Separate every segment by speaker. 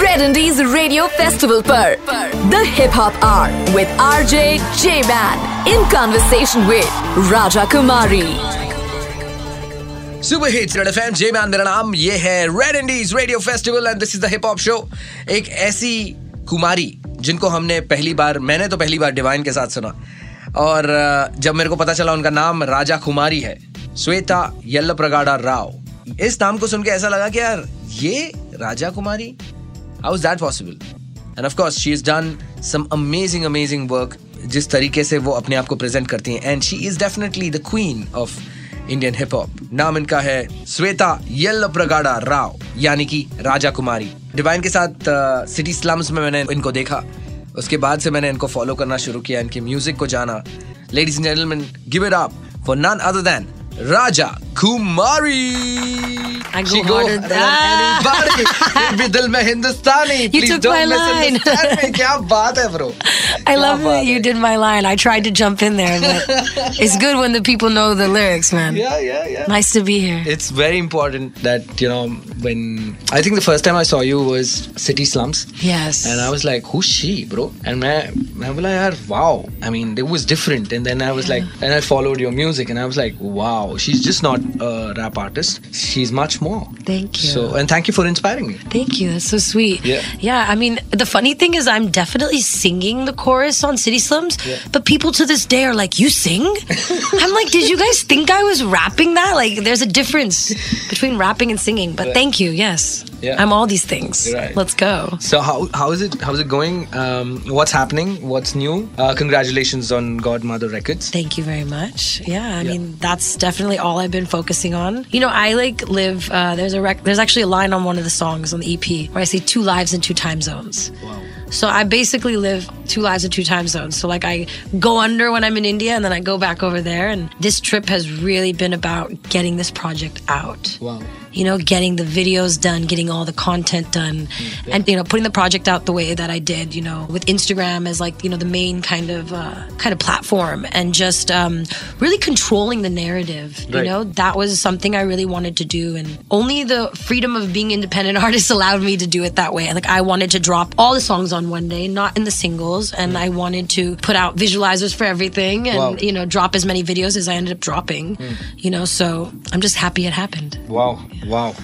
Speaker 1: Red Indies Radio Festival पर The Hip Hop Hour with RJ J-Man in conversation with Raja Kumari.
Speaker 2: Super hits red FM J man मेरा नाम ये है red indies radio festival and this is the hip hop show एक ऐसी कुमारी जिनको हमने पहली बार मैंने तो पहली बार डिवाइन के साथ सुना। और जब मेरे को पता चला उनका नाम राजा कुमारी है श्वेता येल्ल प्रगाडा राव। इस नाम को सुन के ऐसा लगा कि यार ये Raja Kumari? How is that possible and of course she is done some amazing amazing work जिस तरीके से वो अपने आप को प्रेजेंट करती हैं. And she is definitely the queen of Indian hip hop नाम इनका है श्वेता येल्ल प्रगाडा राव यानी कि राजा कुमारी. डिवाइन के साथ सिटी uh, स्लम्स में मैंने इनको देखा. उसके बाद से मैंने इनको फॉलो करना शुरू किया इनके म्यूज़िक को जाना. Ladies and gentleman give it up for none other than Raja Kumari.
Speaker 3: I go
Speaker 2: she
Speaker 3: harder
Speaker 2: go
Speaker 3: than
Speaker 2: anybody. Maybe mein Hindustani. You Please
Speaker 3: took
Speaker 2: don't
Speaker 3: my line.
Speaker 2: Kya baat hai, bro?
Speaker 3: I Kya love that you did my line. I tried to jump in there, but it's good when the people know the lyrics, man.
Speaker 2: Yeah, yeah, yeah.
Speaker 3: Nice to be here.
Speaker 2: It's very important that you know when I think the first time I saw you was City Slums.
Speaker 3: Yes.
Speaker 2: And I was like, who's she, bro? And I, I was like, wow. I mean, it was different. And then I was yeah. like, and I followed your music, and I was like, wow, she's just not a rap artist. She's much more.
Speaker 3: Thank you.
Speaker 2: So, and thank you for inspiring me.
Speaker 3: Thank you. That's so sweet.
Speaker 2: Yeah.
Speaker 3: Yeah. I mean, the funny thing is, I'm definitely singing the chorus on City Slums, but people to this day are like, "You sing?" I'm like, "Did you guys think I was rapping that?" Like, there's a difference between rapping and singing. But
Speaker 2: Right.
Speaker 3: thank you. Yes.
Speaker 2: Yeah.
Speaker 3: I'm all these things.
Speaker 2: Right.
Speaker 3: Let's go.
Speaker 2: So how how is it how's it going? Um, what's happening? What's new? Uh, congratulations on Godmother Records.
Speaker 3: Thank you very much. Yeah, I
Speaker 2: Yeah.
Speaker 3: mean that's definitely all I've been focusing on. You know, I like live. Uh, there's a rec- there's actually a line on one of the songs on the EP where I say two lives in two time zones.
Speaker 2: Wow.
Speaker 3: So I basically live two lives in two time zones. So like I go under when I'm in India and then I go back over there. And this trip has really been about getting this project out.
Speaker 2: Wow.
Speaker 3: You know, getting the videos done, getting all the content done, and you know, putting the project out the way that I did. You know, with Instagram as like you know the main kind of uh, kind of platform, and just um, really controlling the narrative. You know, that was something I really wanted to do, and only the freedom of being independent artist allowed me to do it that way. Like I wanted to drop all the songs on one day, not in the singles, and I wanted to put out visualizers for everything, and
Speaker 2: Wow.
Speaker 3: you know, drop as many videos as I ended up dropping. You know, so I'm just happy it happened.
Speaker 2: Wow, wow.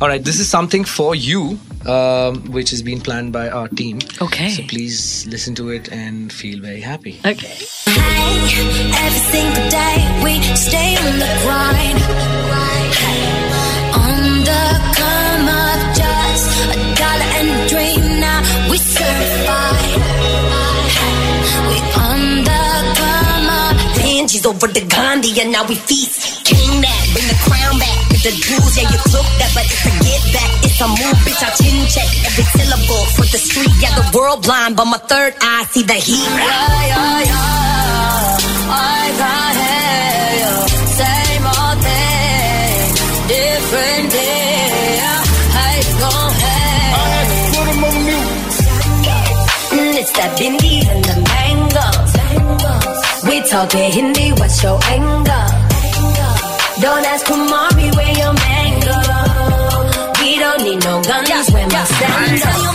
Speaker 2: All right, this is something for you, um, which has been planned by our team.
Speaker 3: Okay.
Speaker 2: So please listen to it and feel very happy.
Speaker 3: Okay.
Speaker 4: Every single day we stay on the grind. On the come up, just a dollar and a dream. Now we certified. We on the come up.
Speaker 5: Benji's over the Gandhi and now we feast. King that, bring the crown back with the jewels. Yeah, you took that, but it's a get back. It's a move, bitch. I chin check every syllable for the street. Yeah, the world blind, but my third eye see the heat.
Speaker 4: Yeah, yeah, yeah. I hear you. Same old thing, different day.
Speaker 5: Mm, it's that Bindi and the mangoes. We talking Hindi, what's your angle? Don't ask Kumari where your mango. We don't need no guns when my stand
Speaker 4: Tell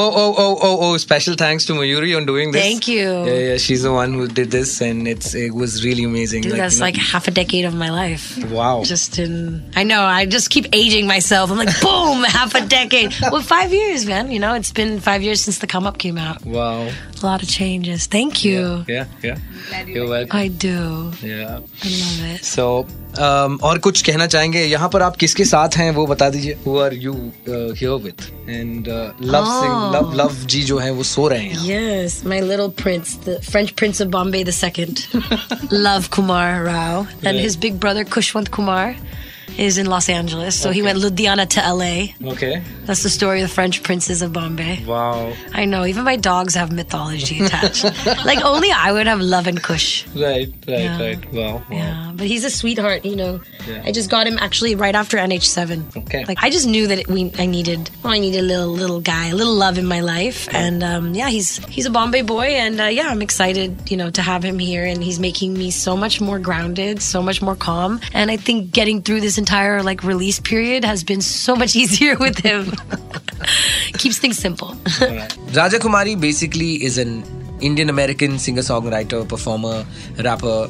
Speaker 4: Oh,
Speaker 2: oh, oh, oh, oh! Special thanks to Mayuri on doing this.
Speaker 3: Thank you.
Speaker 2: Yeah, yeah, she's the one who did this, and it's it was really amazing.
Speaker 3: Dude, that's
Speaker 2: you know-
Speaker 3: like half a decade of my life.
Speaker 2: wow.
Speaker 3: Just in, I know, I just keep aging myself. I'm like, boom, half a decade. Well, five years, man. You know, it's been five years since the come up came out.
Speaker 2: wow.
Speaker 3: A lot of changes. Thank you.
Speaker 2: Yeah, yeah. You're welcome.
Speaker 3: I do.
Speaker 2: Yeah.
Speaker 3: I love it.
Speaker 2: So, um, और कुछ कहना चाहेंगे? यहाँ पर आप किसके साथ हैं वो बता दीजिए। Who are you here with and
Speaker 3: Luv
Speaker 2: Singh Luv Luv ji जो हैं वो सो रहे हैं
Speaker 3: yes my little prince the French prince of Bombay the second Luv Kumar Rao and his big brother Khushwant Kumar is in Los Angeles. So he went Ludhiana to LA.
Speaker 2: Okay.
Speaker 3: That's the story of the French princes of Bombay.
Speaker 2: Wow.
Speaker 3: I know, even my dogs have mythology attached. like only I would have love and kush.
Speaker 2: Right, right,
Speaker 3: Yeah.
Speaker 2: right. Wow. wow.
Speaker 3: Yeah, but he's a sweetheart, you know.
Speaker 2: Yeah.
Speaker 3: I just got him actually right after NH7.
Speaker 2: Okay.
Speaker 3: Like I just knew that we I needed well, I needed a little little guy, a little love in my life, and um, yeah, he's he's a Bombay boy, and uh, yeah, I'm excited, you know, to have him here, and he's making me so much more grounded, so much more calm, and I think getting through this entire like release period has been so much easier with him. Keeps things simple.
Speaker 2: Right.
Speaker 6: Raja Kumari basically is an Indian American singer songwriter, performer, rapper.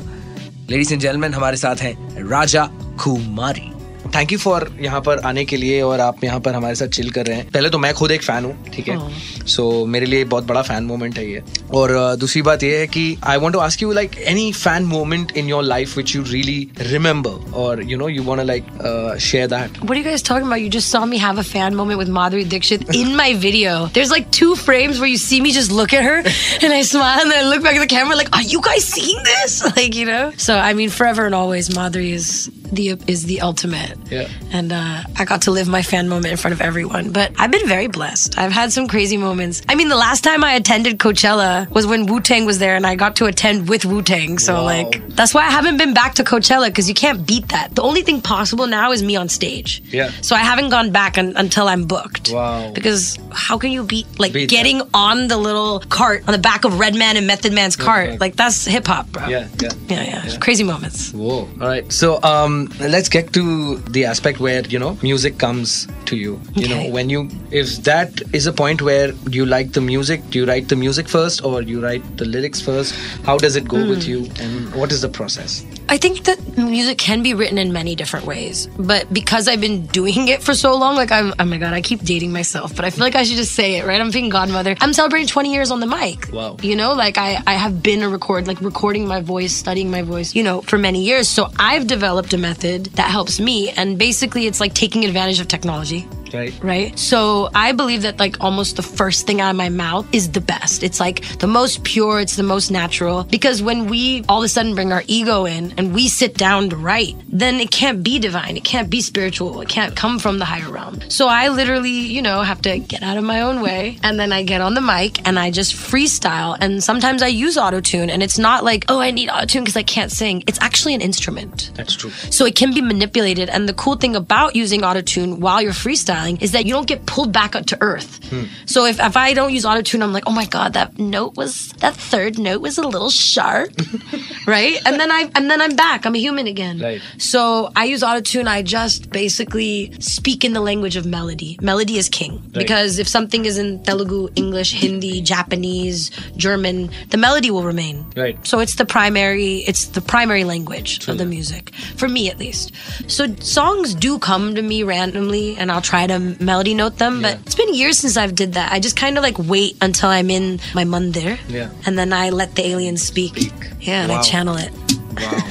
Speaker 6: Ladies and gentlemen, हमारे साथ हैं Raja Kumari
Speaker 2: thank you for यहाँ पर आने के लिए और आप यहाँ पर हमारे साथ चिल कर रहे हैं पहले तो मैं खुद एक फ़ैन हूँ ठीक है सो so, मेरे लिए बहुत बड़ा फ़ैन मोमेंट है ये और uh, दूसरी बात ये है कि आई want to ask you like any fan moment in your life which you really remember और you know you want like share that
Speaker 3: What are you guys talking about? You just saw me have a fan moment with Madhuri Dixit in my video. There's like two frames where you see me just look at her and I smile and then I look back at the camera like, are you guys seeing this? Like, you know? So, I mean, forever and always, Madhuri is the is the ultimate.
Speaker 2: Yeah.
Speaker 3: And uh, I got to live my fan moment in front of everyone. But I've been very blessed. I've had some crazy moments. I mean, the last time I attended Coachella was when Wu Tang was there and I got to attend with Wu Tang. So,
Speaker 2: Wow.
Speaker 3: like, that's why I haven't been back to Coachella because you can't beat that. The only thing possible now is me on stage.
Speaker 2: Yeah.
Speaker 3: So I haven't gone back un- until I'm booked.
Speaker 2: Wow.
Speaker 3: Because how can you beat like
Speaker 2: Beat
Speaker 3: getting on the little cart on the back of Redman and Method Man's cart?
Speaker 2: right.
Speaker 3: Like that's hip hop, bro.
Speaker 2: yeah yeah
Speaker 3: Yeah, yeah. Crazy moments.
Speaker 2: Whoa. All right. So um, let's get to the aspect where you know music comes to you. You know when you if that is a point where you like the music, do you write the music first or you write the lyrics first? How does it go with
Speaker 3: Hmm.
Speaker 2: you, and what is the process?
Speaker 3: I think that music can be written in many different ways, but because I've been doing it for so long, like I'm, oh my god, I keep dating myself, but I feel like I should just say it, right? I'm being godmother. I'm celebrating 20 years on the mic.
Speaker 2: Wow.
Speaker 3: You know, like I, I have been a record, like recording my voice, studying my voice, you know, for many years. So I've developed a method that helps me, and basically, it's like taking advantage of technology
Speaker 2: Right.
Speaker 3: right? So I believe that like almost the first thing out of my mouth is the best. It's like the most pure, it's the most natural. Because when we all of a sudden bring our ego in and we sit down to write, then it can't be divine, it can't be spiritual, it can't come from the higher realm. So I literally, you know, have to get out of my own way and then I get on the mic and I just freestyle. And sometimes I use autotune and it's not like, oh, I need autotune because I can't sing. It's actually an instrument.
Speaker 2: That's true.
Speaker 3: So it can be manipulated. And the cool thing about using autotune while you're freestyling is that you don't get pulled back up to earth. So if, if I don't use autotune, I'm like, oh my God, that note was, that third note was a little sharp. right? And then I, and then I'm back. I'm a human again.
Speaker 2: Right.
Speaker 3: So I use autotune. I just basically speak in the language of melody. Melody is king. Because if something is in Telugu, English, Hindi, Japanese, German, the melody will remain.
Speaker 2: Right.
Speaker 3: So it's the primary it's the primary language of the music for me at least. So songs do come to me randomly and I'll try to melody note them, but it's been years since I've did that. I just kind of like wait until I'm in my mandir
Speaker 2: Yeah.
Speaker 3: and then I let the aliens speak.
Speaker 2: Speak.
Speaker 3: Yeah, and I channel it.
Speaker 2: Wow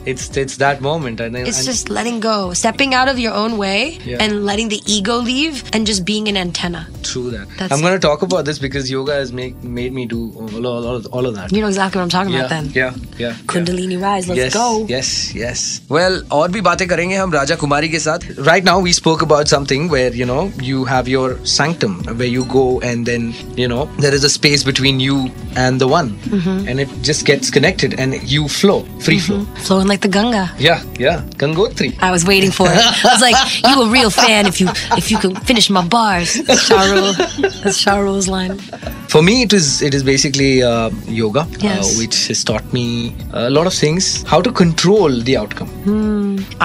Speaker 2: Wow. It's it's that moment, and then
Speaker 3: It's
Speaker 2: and-
Speaker 3: just letting go, stepping out of your own way
Speaker 2: Yeah.
Speaker 3: and letting the ego leave and just being an antenna.
Speaker 2: true that.
Speaker 3: That's
Speaker 2: I'm going to talk about this because yoga has make made me do all, all, all, all of that.
Speaker 3: You know exactly what I'm talking
Speaker 2: yeah,
Speaker 3: about then.
Speaker 2: yeah, yeah.
Speaker 3: Kundalini rise, let's
Speaker 2: yes,
Speaker 3: go.
Speaker 2: Yes, yes.
Speaker 6: Well और भी बातें करेंगे हम राजा कुमारी के साथ
Speaker 2: right now we spoke about something where you know you have your sanctum where you go and then you know there is a space between you and the one and it just gets connected and you flow free flow
Speaker 3: Flowing like the Ganga.
Speaker 2: yeah yeah gangotri
Speaker 3: I was waiting for it. I was like, "You a real fan if you if you can finish my bars." That's Shah Rule. That's Shah Rule's line.
Speaker 2: for me it is it is basically uh, yoga
Speaker 3: Yes.
Speaker 2: uh, which has taught me a lot of things how to control the outcome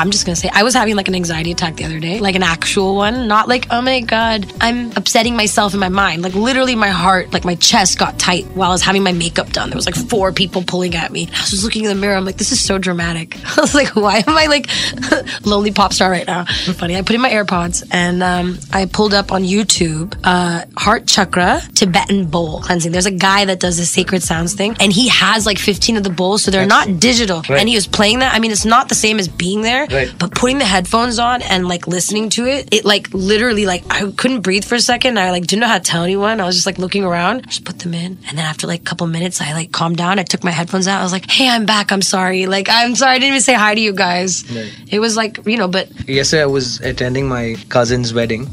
Speaker 3: I'm just gonna say, I was having like an anxiety attack the other day, like an actual one, not like, oh my god, I'm upsetting myself in my mind. Like literally, my heart, like my chest got tight while I was having my makeup done. There was like four people pulling at me. I was just looking in the mirror. I'm like, this is so dramatic. I was like, why am I like lonely pop star right now? Funny. I put in my AirPods and um, I pulled up on YouTube, uh, heart chakra, Tibetan bowl cleansing. There's a guy that does the sacred sounds thing, and he has like 15 of the bowls, so they're not digital.
Speaker 2: Right.
Speaker 3: And he was playing that. I mean, it's not the same as being there,
Speaker 2: Right.
Speaker 3: but putting the headphones on and like listening to it, it like literally like I couldn't breathe for a second. I like didn't know how to tell anyone. I was just like looking around, I just put them in, and then after like a couple minutes, I like calmed down. I took my headphones out. I was like, "Hey, I'm back. I'm sorry. Like, I'm sorry. I didn't even say hi to you guys.
Speaker 2: Right.
Speaker 3: It was like you know, but
Speaker 2: Yesterday, I was attending my cousin's wedding.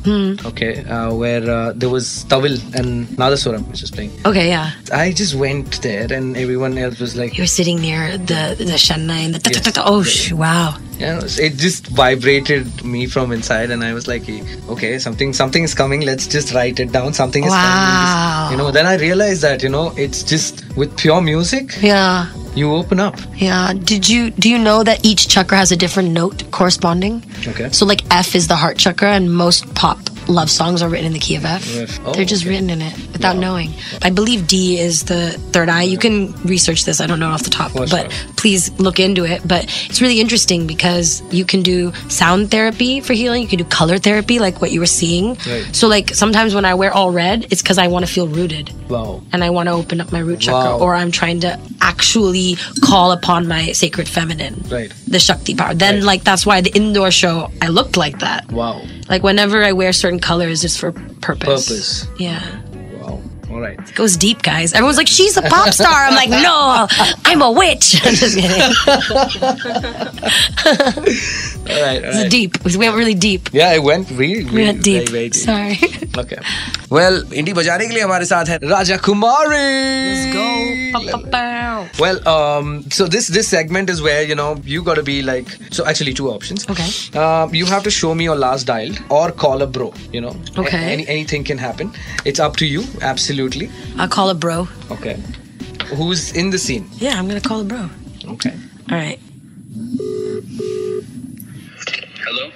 Speaker 2: Okay, uh, where uh, there was Thavil and Nadaswaram, which was playing.
Speaker 3: okay, yeah.
Speaker 2: I just went there, and everyone else was like,
Speaker 3: You were sitting near the the shanna and the
Speaker 2: Yes.
Speaker 3: oh sh- wow.
Speaker 2: know, it just vibrated me from inside, and I was like, okay, something, something is coming. Let's just write it down. Something is
Speaker 3: Wow.
Speaker 2: coming. You know, then I realized that you know, it's just with pure music,
Speaker 3: Yeah.
Speaker 2: you open up.
Speaker 3: Yeah. Did you do you know that each chakra has a different note corresponding?
Speaker 2: Okay.
Speaker 3: So like F is the heart chakra and most pop love songs are written in the key of F.
Speaker 2: Oh,
Speaker 3: They're just
Speaker 2: okay.
Speaker 3: written in it without knowing. I believe D is the third eye. You can research this. I don't know off the top,
Speaker 2: For
Speaker 3: but
Speaker 2: sure.
Speaker 3: please look into it. But it's really interesting because you can do sound therapy for healing. You can do color therapy, like what you were seeing.
Speaker 2: Right.
Speaker 3: So like sometimes when I wear all red, it's because I want to feel rooted
Speaker 2: Wow.
Speaker 3: and I want to open up my root chakra,
Speaker 2: Wow.
Speaker 3: or I'm trying to actually call upon my sacred feminine,
Speaker 2: Right.
Speaker 3: the Shakti power. Then,
Speaker 2: Right.
Speaker 3: like, that's why the indoor show I looked like that.
Speaker 2: Wow.
Speaker 3: Like, whenever I wear certain colors, it's for purpose.
Speaker 2: Purpose.
Speaker 3: Yeah.
Speaker 2: Wow. All right.
Speaker 3: It goes deep, guys. Everyone's like, she's a pop star. I'm like, no, I'm a witch. I'm just kidding.
Speaker 2: All right. All
Speaker 3: It's
Speaker 2: right.
Speaker 3: deep. We went really deep.
Speaker 2: Yeah, it went really, really
Speaker 3: We went deep.
Speaker 2: Very, very deep.
Speaker 3: Sorry.
Speaker 2: Okay.
Speaker 6: Well इंडी बजाने के लिए हमारे साथ है
Speaker 2: Raja Kumari.
Speaker 3: Let's go. Ba-ba-bow.
Speaker 2: Well, um, so this this segment is where you know you got to be like so. Actually, two options.
Speaker 3: Okay.
Speaker 2: Um, you have to show me your last dial or call a bro. You know.
Speaker 3: Okay.
Speaker 2: A- any, anything can happen. It's up to you. Absolutely.
Speaker 3: I'll call a bro.
Speaker 2: Okay. Who's in the scene?
Speaker 3: Yeah, I'm going to call a bro.
Speaker 2: Okay.
Speaker 3: All right.
Speaker 7: Hello?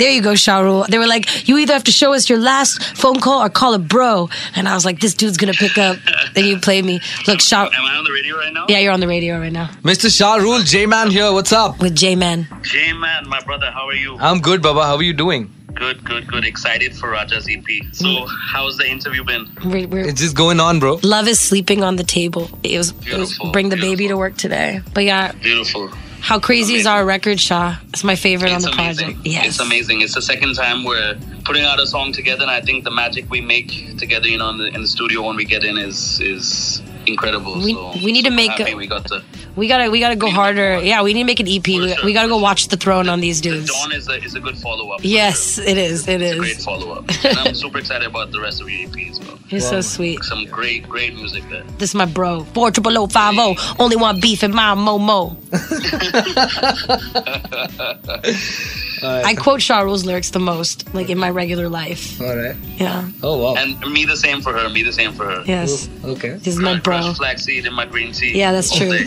Speaker 3: There you go, Shah Rule. They were like, you either have to show us your last phone call or call a bro. And I was like, this dude's gonna pick up. Then you play me. Look, Shah.
Speaker 7: Am I on the radio right now?
Speaker 3: Yeah, you're on the radio right now
Speaker 2: Mr. Shah Rule, J Man here. What's up?
Speaker 3: with J Man.
Speaker 7: J Man, my brother, how are you?
Speaker 2: I'm good, Baba. How are you doing?
Speaker 7: Good, good, good. Excited for Raja's EP. So, mm. how's the interview been?
Speaker 3: We're, we're,
Speaker 2: It's just going on, bro.
Speaker 3: love is sleeping on the table. It was, it was
Speaker 7: Beautiful,
Speaker 3: bring the baby to work today. But yeah,
Speaker 7: Beautiful.
Speaker 3: How crazy is our record, Shah? It's my favorite
Speaker 7: It's
Speaker 3: on the
Speaker 7: amazing.
Speaker 3: project. Yes.
Speaker 7: It's amazing. It's the second time we're putting out a song together, and I think the magic we make together, you know, in the, in the studio when we get in is is incredible.
Speaker 3: We-
Speaker 7: so,
Speaker 3: we need to
Speaker 7: super
Speaker 3: make
Speaker 7: happy
Speaker 3: a-
Speaker 7: we got to.
Speaker 3: We gotta we gotta go harder.
Speaker 7: more.
Speaker 3: Yeah, we need to make an EP. We,
Speaker 7: sure,
Speaker 3: we gotta go
Speaker 7: sure.
Speaker 3: watch the throne on these
Speaker 7: the
Speaker 3: dudes.
Speaker 7: Dawn is a is a good follow up.
Speaker 3: Yes, it is. It
Speaker 7: It's a great follow up, and I'm super excited about the rest of your EP as well.
Speaker 3: You're so sweet.
Speaker 7: Some great, great music there.
Speaker 3: This is my bro. Four triple O five oh. O. Only one beef in my momo. I quote Shah Rule's lyrics the most, like in my regular life.
Speaker 2: All right.
Speaker 3: Yeah.
Speaker 2: Oh wow.
Speaker 7: And me the same for her. Me the same for her.
Speaker 3: Yes.
Speaker 2: Okay.
Speaker 3: This is my bro.
Speaker 7: Crushed flaxseed in my green tea.
Speaker 3: Yeah, that's true.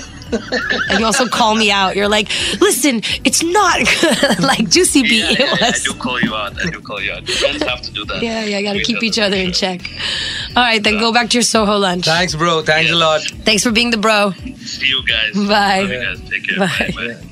Speaker 3: And you also call me out. You're like, listen, it's not good. like Juicy
Speaker 7: Yeah,
Speaker 3: Beat.
Speaker 7: yeah,
Speaker 3: It
Speaker 7: yeah, I
Speaker 3: was.
Speaker 7: do call you out. I do call you out. Friends have to do that.
Speaker 3: Yeah, yeah, gotta keep each other in
Speaker 7: sure.
Speaker 3: check. All right, then go back to your Soho lunch.
Speaker 2: Thanks, bro. Thanks a lot.
Speaker 3: Thanks for being the bro.
Speaker 7: See you guys.
Speaker 3: Bye.
Speaker 7: Love you guys. Take care.
Speaker 3: Bye.
Speaker 7: Bye. Bye.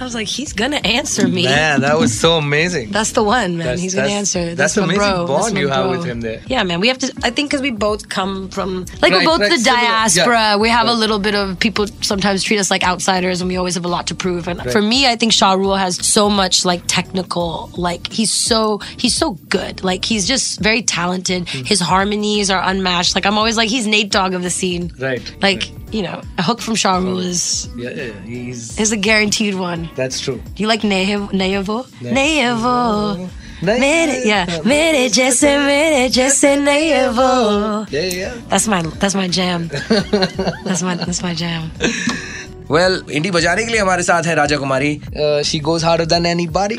Speaker 3: I was like, he's gonna answer me.
Speaker 2: Man, that was so amazing.
Speaker 3: That's the one, man.
Speaker 2: That's-
Speaker 3: He's gonna answer.
Speaker 2: that's
Speaker 3: my
Speaker 2: amazing
Speaker 3: bro.
Speaker 2: bond
Speaker 3: That's
Speaker 2: you have
Speaker 3: bro.
Speaker 2: with him there.
Speaker 3: Yeah, man. We have to. I think because we both come from, like,
Speaker 2: Right,
Speaker 3: we're both
Speaker 2: right,
Speaker 3: the
Speaker 2: similar,
Speaker 3: diaspora.
Speaker 2: yeah.
Speaker 3: We have a little bit of people sometimes treat us like outsiders, and we always have a lot to prove. And for me, I think Shah Rule has so much like technical. Like he's so he's so good. Like he's just very talented.
Speaker 2: Hmm.
Speaker 3: His harmonies are unmatched. Like I'm always like he's Nate Dogg of the scene.
Speaker 2: Right.
Speaker 3: Like you know, a hook from Shah is
Speaker 2: Yeah, yeah, he's.
Speaker 3: is a guaranteed one.
Speaker 2: That's true.
Speaker 3: Do you like? Neyevo? Neyevo.
Speaker 2: Yeah,
Speaker 3: Mere, yeah, mere jesse, mere jesse, neyevo.
Speaker 2: Yeah, yeah.
Speaker 3: That's my, that's my jam. That's my, that's my jam.
Speaker 6: Well इंडी बजाने के लिए हमारे साथ है राजा कुमारी
Speaker 2: Uh, she goes harder than anybody.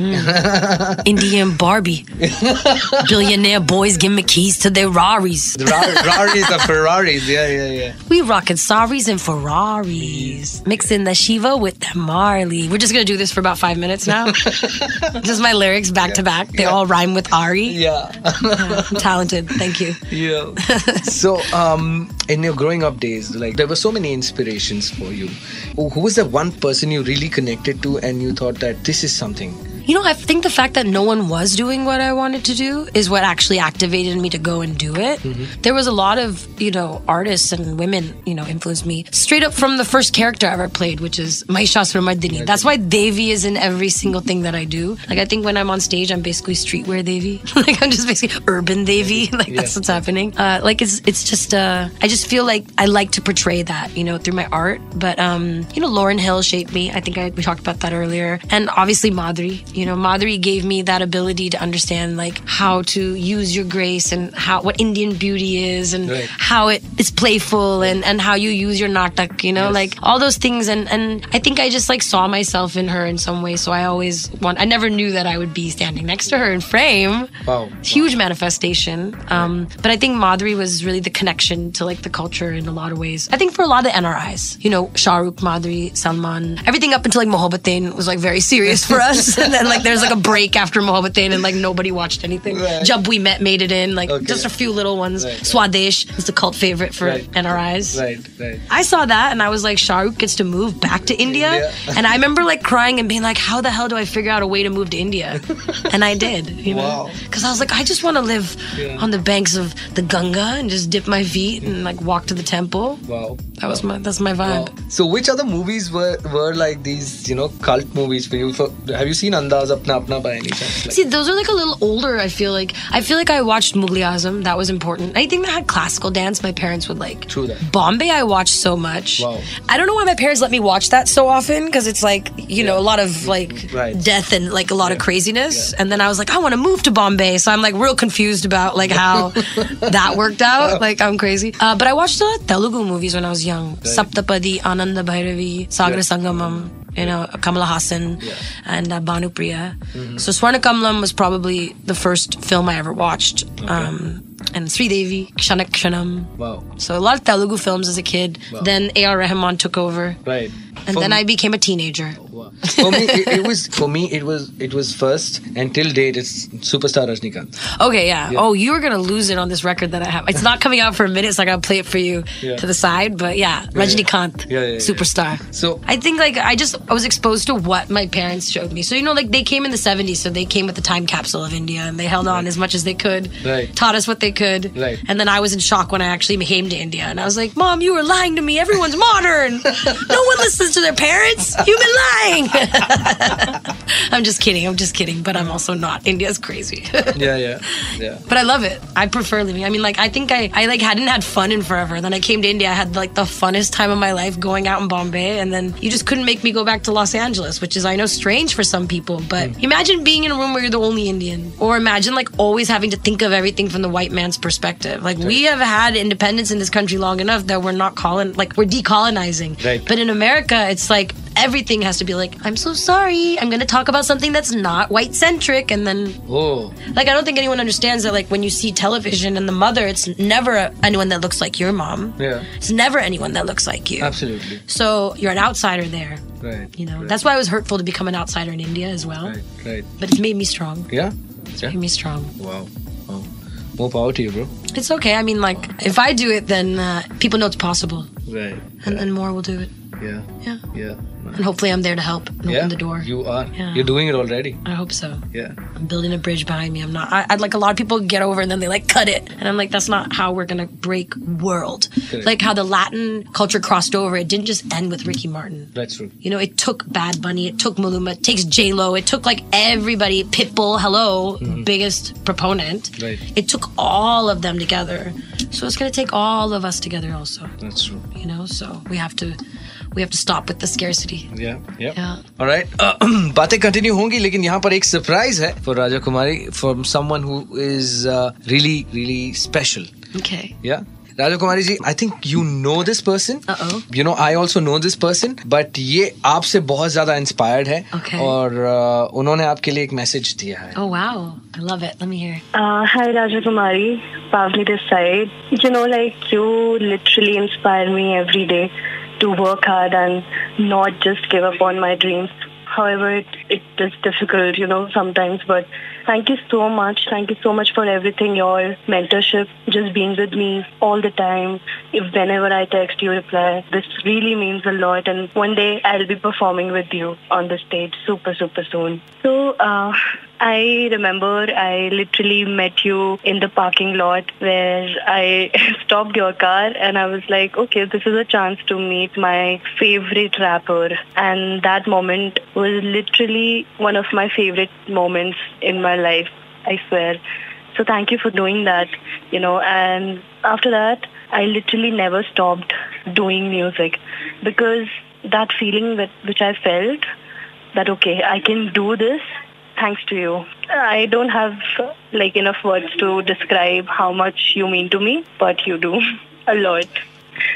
Speaker 3: Indian Barbie. Billionaire boys give me keys to their Raris.
Speaker 2: the Ra- Raris are Ferraris. Yeah, yeah, yeah.
Speaker 3: We rocking Saris and Ferraris. Mixing the Shiva with the Marley. We're just gonna do this for about five minutes now. just my lyrics back to back. They all rhyme with Ari.
Speaker 2: Yeah.
Speaker 3: I'm talented. Thank you.
Speaker 2: yeah. so, um, in your growing up days, like there were so many inspirations for you. who was the one person you really connected to, and you thought that this is something
Speaker 3: You know, I think the fact that no one was doing what I wanted to do is what actually activated me to go and do it.
Speaker 6: Mm-hmm.
Speaker 3: There was a lot of, you know, artists and women, you know, influenced me straight up from the first character I ever played, which is Mahishasuramardini. That's why Devi is in every single thing that I do. Like, I think when I'm on stage, I'm basically streetwear Devi. like, I'm just basically urban Devi. Like, that's what's happening. Uh, like, it's it's just, uh, I just feel like I like to portray that, you know, through my art. But, um, you know, Lauryn Hill shaped me. I think I, we talked about that earlier. And obviously, Madhuri. You know, Madhuri gave me that ability to understand, like, how to use your grace and how what Indian beauty is and
Speaker 2: Right.
Speaker 3: how it is playful and, and how you use your natak, you know, like all those things. And, and I think I just like saw myself in her in some way. So I always want, I never knew that I would be standing next to her in frame.
Speaker 2: Wow.
Speaker 3: Huge manifestation. Um, but I think Madhuri was really the connection to like the culture in a lot of ways. I think for a lot of the NRIs, you know, Shahrukh, Madhuri, Salman, everything up until like Mohabbatein was like very serious for us. and like there's like a break after Mohabbatein and like nobody watched anything.
Speaker 2: Right.
Speaker 3: Jab We Met made it in, like
Speaker 2: Okay.
Speaker 3: just a few little ones.
Speaker 2: Right.
Speaker 3: Swadesh is the cult favorite for
Speaker 2: Right.
Speaker 3: NRIs.
Speaker 2: Right, right.
Speaker 3: I saw that and I was like, Shahrukh gets to move back to India.
Speaker 2: India.
Speaker 3: and I remember like crying and being like, how the hell do I figure out a way to move to India? and I did, you know?
Speaker 2: Wow.
Speaker 3: Because I was like, I just want to live
Speaker 2: Yeah.
Speaker 3: on the banks of the Ganga and just dip my feet and like walk to the temple.
Speaker 2: Wow.
Speaker 3: That was my, that's my vibe.
Speaker 2: Wow. So, which other movies were were like these, you know, cult movies for you? For, have you seen Andaz Apna Apna by any chance? Like,
Speaker 3: See, those are like a little older. I feel like I feel like I watched Mughal Azam. That was important. Anything that had classical dance, my parents would like.
Speaker 2: True that.
Speaker 3: Bombay, I watched so much.
Speaker 2: Wow.
Speaker 3: I don't know why my parents let me watch that so often because it's like you know a lot of like
Speaker 2: Right.
Speaker 3: death and like a lot of craziness. And then I was like, I want to move to Bombay, so I'm like real confused about like how that worked out. Like I'm crazy. Uh, but I watched a lot of Telugu movies when I was young. Saptapadi, Ananda Bhairavi, Sagar Sangamam. You know, Kamala Hassan and uh, Banu Priya.
Speaker 2: Mm-hmm.
Speaker 3: So Swarna Kamalam was probably the first film I ever watched. Um, and Sri Devi, Kshanak Kshanam.
Speaker 2: wow.
Speaker 3: So a lot of Telugu films as a kid. Then A.R. Rahman took over.
Speaker 2: Right.
Speaker 3: And
Speaker 2: For
Speaker 3: then I became a teenager.
Speaker 2: For me, it, it was for me it was it was first and till date it's superstar Rajnikant.
Speaker 3: Okay, yeah. Oh, you were gonna lose it on this record that I have. It's not coming out for a minute, so I gotta play it for you
Speaker 2: Yeah.
Speaker 3: to the side. But yeah, Rajnikant,
Speaker 2: Yeah, yeah, yeah.
Speaker 3: superstar.
Speaker 2: So-
Speaker 3: I think like I just I was exposed to what my parents showed me. So you know, like they came in the '70s, so they came with the time capsule of India, and they held on as much as they could.
Speaker 2: Right.
Speaker 3: Taught us what they could.
Speaker 2: Right.
Speaker 3: And then I was in shock when I actually came to India, and I was like, "Mom, you were lying to me. Everyone's modern. no one listens to their parents. You've been lying." I'm just kidding. I'm just kidding. But I'm also not. India's crazy.
Speaker 2: Yeah, yeah, yeah.
Speaker 3: But I love it. I prefer living. I mean, like I think I, I like hadn't had fun in forever. Then I came to India. I had like the funnest time of my life going out in Bombay, and then you just couldn't make me go back to Los Angeles, which is I know strange for some people. But hmm. imagine being in a room where you're the only Indian, or imagine like always having to think of everything from the white man's perspective. Like we have had independence in this country long enough that we're not calling like we're decolonizing.
Speaker 2: Right.
Speaker 3: But in America, it's like everything has to be like I'm so sorry. I'm going to talk about something that's not white centric, and then
Speaker 2: Oh,
Speaker 3: like I don't think anyone understands that like when you see television and the mother, it's never anyone that looks like your mom.
Speaker 2: yeah,
Speaker 3: It's never anyone that looks like you.
Speaker 2: absolutely.
Speaker 3: So you're an outsider there.
Speaker 2: Right.
Speaker 3: You know,
Speaker 2: right,
Speaker 3: that's why it was hurtful to become an outsider in India as well.
Speaker 2: right, right.
Speaker 3: But it's made me strong.
Speaker 2: Yeah. Yeah.
Speaker 3: Made me strong.
Speaker 2: Wow. Wow. More power to you, bro.
Speaker 3: It's okay. I mean, like if I do it, then uh, people know it's possible,
Speaker 2: Right.
Speaker 3: and then more will do it.
Speaker 2: Yeah.
Speaker 3: Yeah.
Speaker 2: Yeah.
Speaker 3: And hopefully, I'm there to help and
Speaker 2: Yeah.
Speaker 3: open the door.
Speaker 2: You are.
Speaker 3: Yeah.
Speaker 2: You're doing it already.
Speaker 3: I hope so.
Speaker 2: Yeah.
Speaker 3: I'm building a bridge behind me. I'm not. I, I'd like a lot of people get over and then they like cut it, and I'm like, that's not how we're gonna break world.
Speaker 2: Correct.
Speaker 3: Like how the Latin culture crossed over. It didn't just end with Ricky Martin.
Speaker 2: That's true.
Speaker 3: You know, it took Bad Bunny, it took Maluma, it takes J Lo, it took like everybody. Pitbull, hello, biggest proponent.
Speaker 2: Mm-hmm. Right.
Speaker 3: It took all of them together. So it's gonna take all of us together also.
Speaker 2: That's true.
Speaker 3: You know, so we have to, we have to stop with the scarcity.
Speaker 2: Yeah. Yeah.
Speaker 3: Yeah.
Speaker 2: Alright. बातें continue होंगी लेकिन यहाँ पर एक surprise है for Raja Kumari from someone who is really really special
Speaker 3: Okay.
Speaker 2: Yeah. Raja Kumari ji, I think you know this person.
Speaker 3: Uh-oh.
Speaker 2: You know, I also know this person, but ये आपसे बहुत ज़्यादा inspired है
Speaker 3: Okay.
Speaker 2: और uh, उन्होंने आपके लिए एक मैसेज दिया है
Speaker 3: Oh wow, I love it. Let me hear.
Speaker 8: Uh, hi, Raja Kumari. Pavni this side. You know, like, you literally inspire me every day to work hard and not just give up on my dreams. However, it, it is difficult, you know, sometimes, but Thank you so much. Thank you so much for everything. Your mentorship, just being with me all the time. If whenever I text, you reply. This really means a lot. And one day I'll be performing with you on the stage super, super soon. So, uh, I remember I literally met you in the parking lot where I stopped your car and I was like, okay, this is a chance to meet my favorite rapper. And that moment was literally one of my favorite moments in my life, I swear. So thank you for doing that, you know, and after that, I literally never stopped doing music because that feeling that which I felt that okay, I can do this thanks to you. I don't have like enough words to describe how much you mean to me, but you do a lot.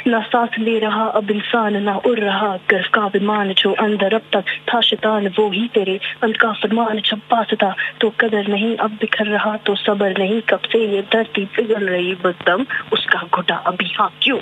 Speaker 8: ना सांस ले रहा अब इंसान ना उड़ रहा गर्व का विमान जो अंदर अब तक था शैतान वो ही तेरे अंत का फरमान जब पास था तो कदर नहीं अब बिखर रहा तो सबर नहीं कब से ये धरती पिघल रही बस दम उसका घुटा अभी हाँ क्यों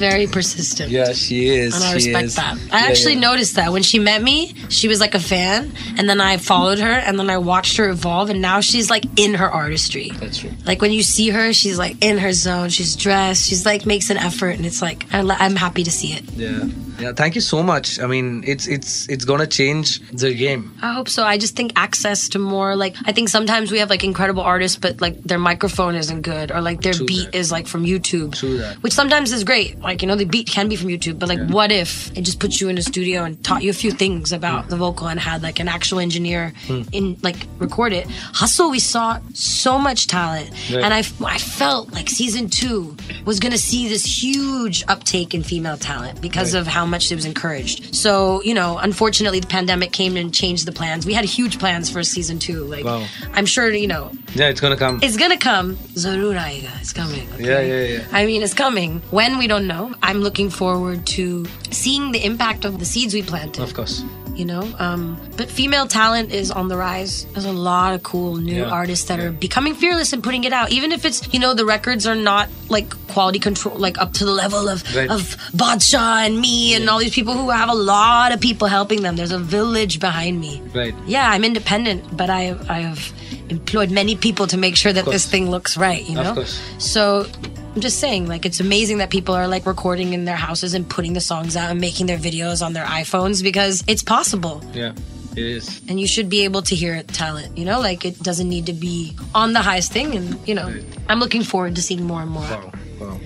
Speaker 3: Very persistent.
Speaker 2: Yeah, she is.
Speaker 3: And I
Speaker 2: she
Speaker 3: respect
Speaker 2: is.
Speaker 3: that. I
Speaker 2: Yeah,
Speaker 3: actually
Speaker 2: yeah.
Speaker 3: noticed that when she met me, she was like a fan, and then I followed her, and then I watched her evolve, and now she's like in her artistry.
Speaker 2: That's true.
Speaker 3: Like when you see her, she's like in her zone. She's dressed. She's like makes an effort, and it's like I, li- I'm happy to see it.
Speaker 2: Yeah. Yeah. Thank you so much. I mean, it's it's it's gonna change the game.
Speaker 3: I hope so. I just think access to more like I think sometimes we have like incredible artists, but like their microphone isn't good, or like their
Speaker 2: True
Speaker 3: beat
Speaker 2: that.
Speaker 3: is like from YouTube,
Speaker 2: True that.
Speaker 3: which sometimes is great. Like you know, the beat can be from YouTube, but like what if it just puts you in a studio and taught you a few things about
Speaker 2: Hmm.
Speaker 3: the vocal and had like an actual engineer in like record it. Hustle, we saw so much talent,
Speaker 2: Right.
Speaker 3: and I I felt like season two was gonna see this huge uptake in female talent because
Speaker 2: Right.
Speaker 3: of how much it was encouraged. So, you know, unfortunately, the pandemic came and changed the plans. We had huge plans for season two. Like,
Speaker 2: Wow.
Speaker 3: I'm sure, you know,
Speaker 2: Yeah, it's gonna come.
Speaker 3: it's gonna come. Zarur aayega. It's coming. okay?
Speaker 2: Yeah, yeah, yeah.
Speaker 3: I mean, it's coming. When we don't know. I'm looking forward to seeing the impact of the seeds we planted.
Speaker 2: Of course.
Speaker 3: You know, um, but female talent is on the rise. There's a lot of cool new
Speaker 2: Yeah,
Speaker 3: artists that
Speaker 2: yeah.
Speaker 3: are becoming fearless and putting it out. Even if it's, you know, the records are not like quality control, like up to the level of
Speaker 2: Right.
Speaker 3: of Badshah and me and all these people who have a lot of people helping them. There's a village behind me.
Speaker 2: Right.
Speaker 3: Yeah, I'm independent, but I I have employed many people to make sure that this thing looks right. You
Speaker 2: Of
Speaker 3: know.
Speaker 2: course.
Speaker 3: So. I'm just saying, like, it's amazing that people are like recording in their houses and putting the songs out and making their videos on their iPhones because it's possible
Speaker 2: Yeah. It is.
Speaker 3: and you should be able to hear talent you know like it doesn't need to be on the highest thing and you know i'm looking forward to seeing more and more
Speaker 2: Wow. Wow.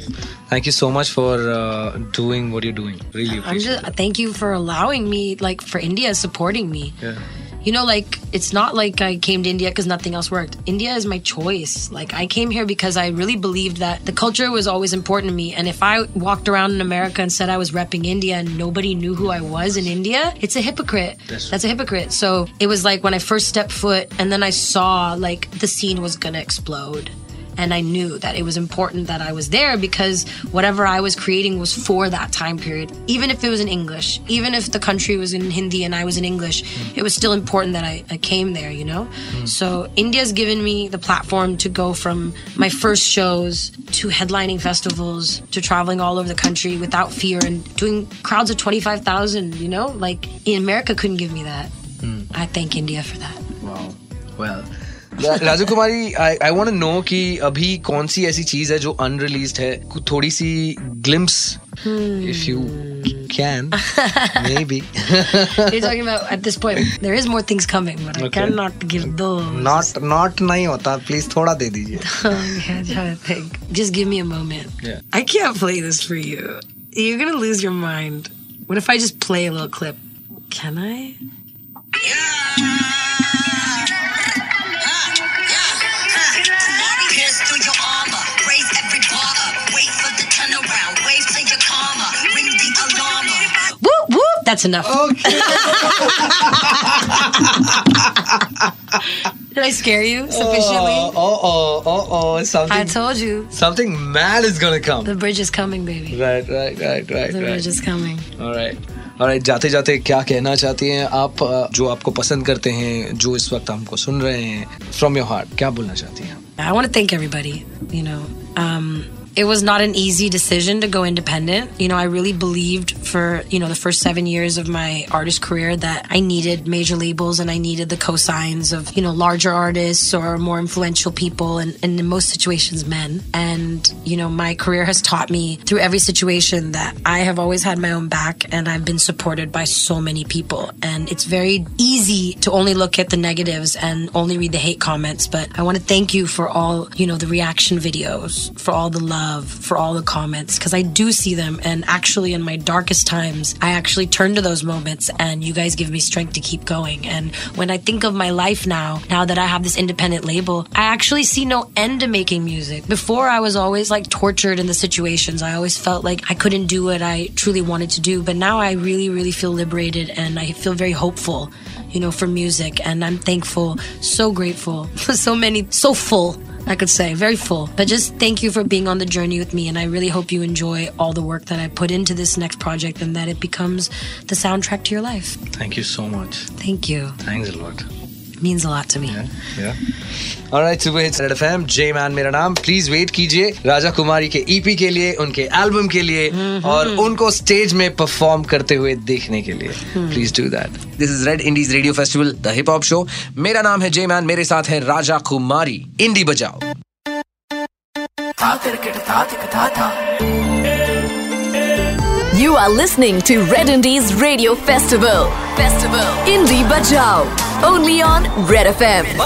Speaker 2: Thank you so much for uh, doing what you're doing. Really
Speaker 3: i'm
Speaker 2: appreciate
Speaker 3: just thank you for allowing me like for india supporting me.
Speaker 2: Yeah.
Speaker 3: You know like it's not like i came to india because nothing else worked. India is my choice. Like i came here because i really believed that the culture was always important to me. And if i walked around in america and said i was repping india and nobody knew who i was in india it's a hypocrite.
Speaker 2: That's
Speaker 3: a hypocrite. So it was like when i first stepped foot and then i saw like the scene was gonna explode and I knew that it was important that I was there because whatever I was creating was for that time period. Even if it was in English, even if the country was in Hindi and I was in English, mm. it was still important that I, I came there, you know? Mm. So India's given me the platform to go from my first shows to headlining festivals to traveling all over the country without fear and doing crowds of 25,000, you know? Like in America couldn't give me that. Mm. I thank India for that.
Speaker 2: Wow. Well. Raju Kumari I I want know कि अभी कौन सी ऐसी चीज़ है जो unreleased है थोड़ी सी glimpse if you can maybe
Speaker 3: You're talking about at this point, there is more things coming, but I
Speaker 2: Okay.
Speaker 3: cannot give those.
Speaker 2: Not not नहीं होता प्लीज़ थोड़ा दे दीजिए
Speaker 3: yeah, I'm trying to think. Just give me a moment.
Speaker 2: Yeah.
Speaker 3: I can't play this for you. You're gonna lose your mind. What if I just play a little clip? Can I?
Speaker 9: Pierce
Speaker 3: That's enough. Did I scare you sufficiently?
Speaker 2: Oh, oh, oh, oh,
Speaker 3: I
Speaker 2: something,
Speaker 3: told you.
Speaker 2: something mad is gonna come.
Speaker 3: The bridge is coming, baby.
Speaker 2: Right, right, right, right,
Speaker 3: The bridge
Speaker 2: right.
Speaker 3: is coming.
Speaker 2: All right. All right, जाते जाते क्या कहना चाहती हैं आप अ, जो आपको पसंद करते हैं जो इस वक्त हमको सुन रहे हैं फ्रॉम योर हार्ट क्या बोलना चाहती हैं
Speaker 3: I want to thank everybody. You know, um, it was not an easy decision to go independent. You know, I really believed for, you know, the first seven years of my artist career that I needed major labels and I needed the cosigns of, you know, larger artists or more influential people and, and in most situations men. And, you know, my career has taught me through every situation that I have always had my own back and I've been supported by so many people. And it's very easy to only look at the negatives and only read the hate comments. But I want to thank you for all, you know, the reaction videos, for all the love, for all the comments, because I do see them. And actually, in my darkest times, I actually turn to those moments and you guys give me strength to keep going. And when I think of my life now, now that I have this independent label, I actually see no end to making music. Before, I was always like tortured in the situations. I always felt like I couldn't do what I truly wanted to do. But now I really, really feel liberated and I feel very hopeful, you know, for music. And I'm thankful, so grateful, so many, so full. I could say very full, but just thank you for being on the journey with me. And I really hope you enjoy all the work that I put into this next project and that it becomes the soundtrack to your life.
Speaker 2: Thank you so much.
Speaker 3: Thank you.
Speaker 2: Thanks a lot.
Speaker 3: Means a lot to me.
Speaker 2: Yeah. All right, सुबह hits red FM J man मेरा नाम please wait कीजिए राजा कुमारी के EP के लिए उनके album के लिए और उनको स्टेज में परफॉर्म करते हुए देखने के लिए please do that
Speaker 6: this is red indies radio festival the hip hop show मेरा नाम है जे मैन मेरे साथ है राजा कुमारी इंडी बजाओ
Speaker 1: You are listening to Red Indies Radio Festival. Festival. Indie Bajao. only on Red FM.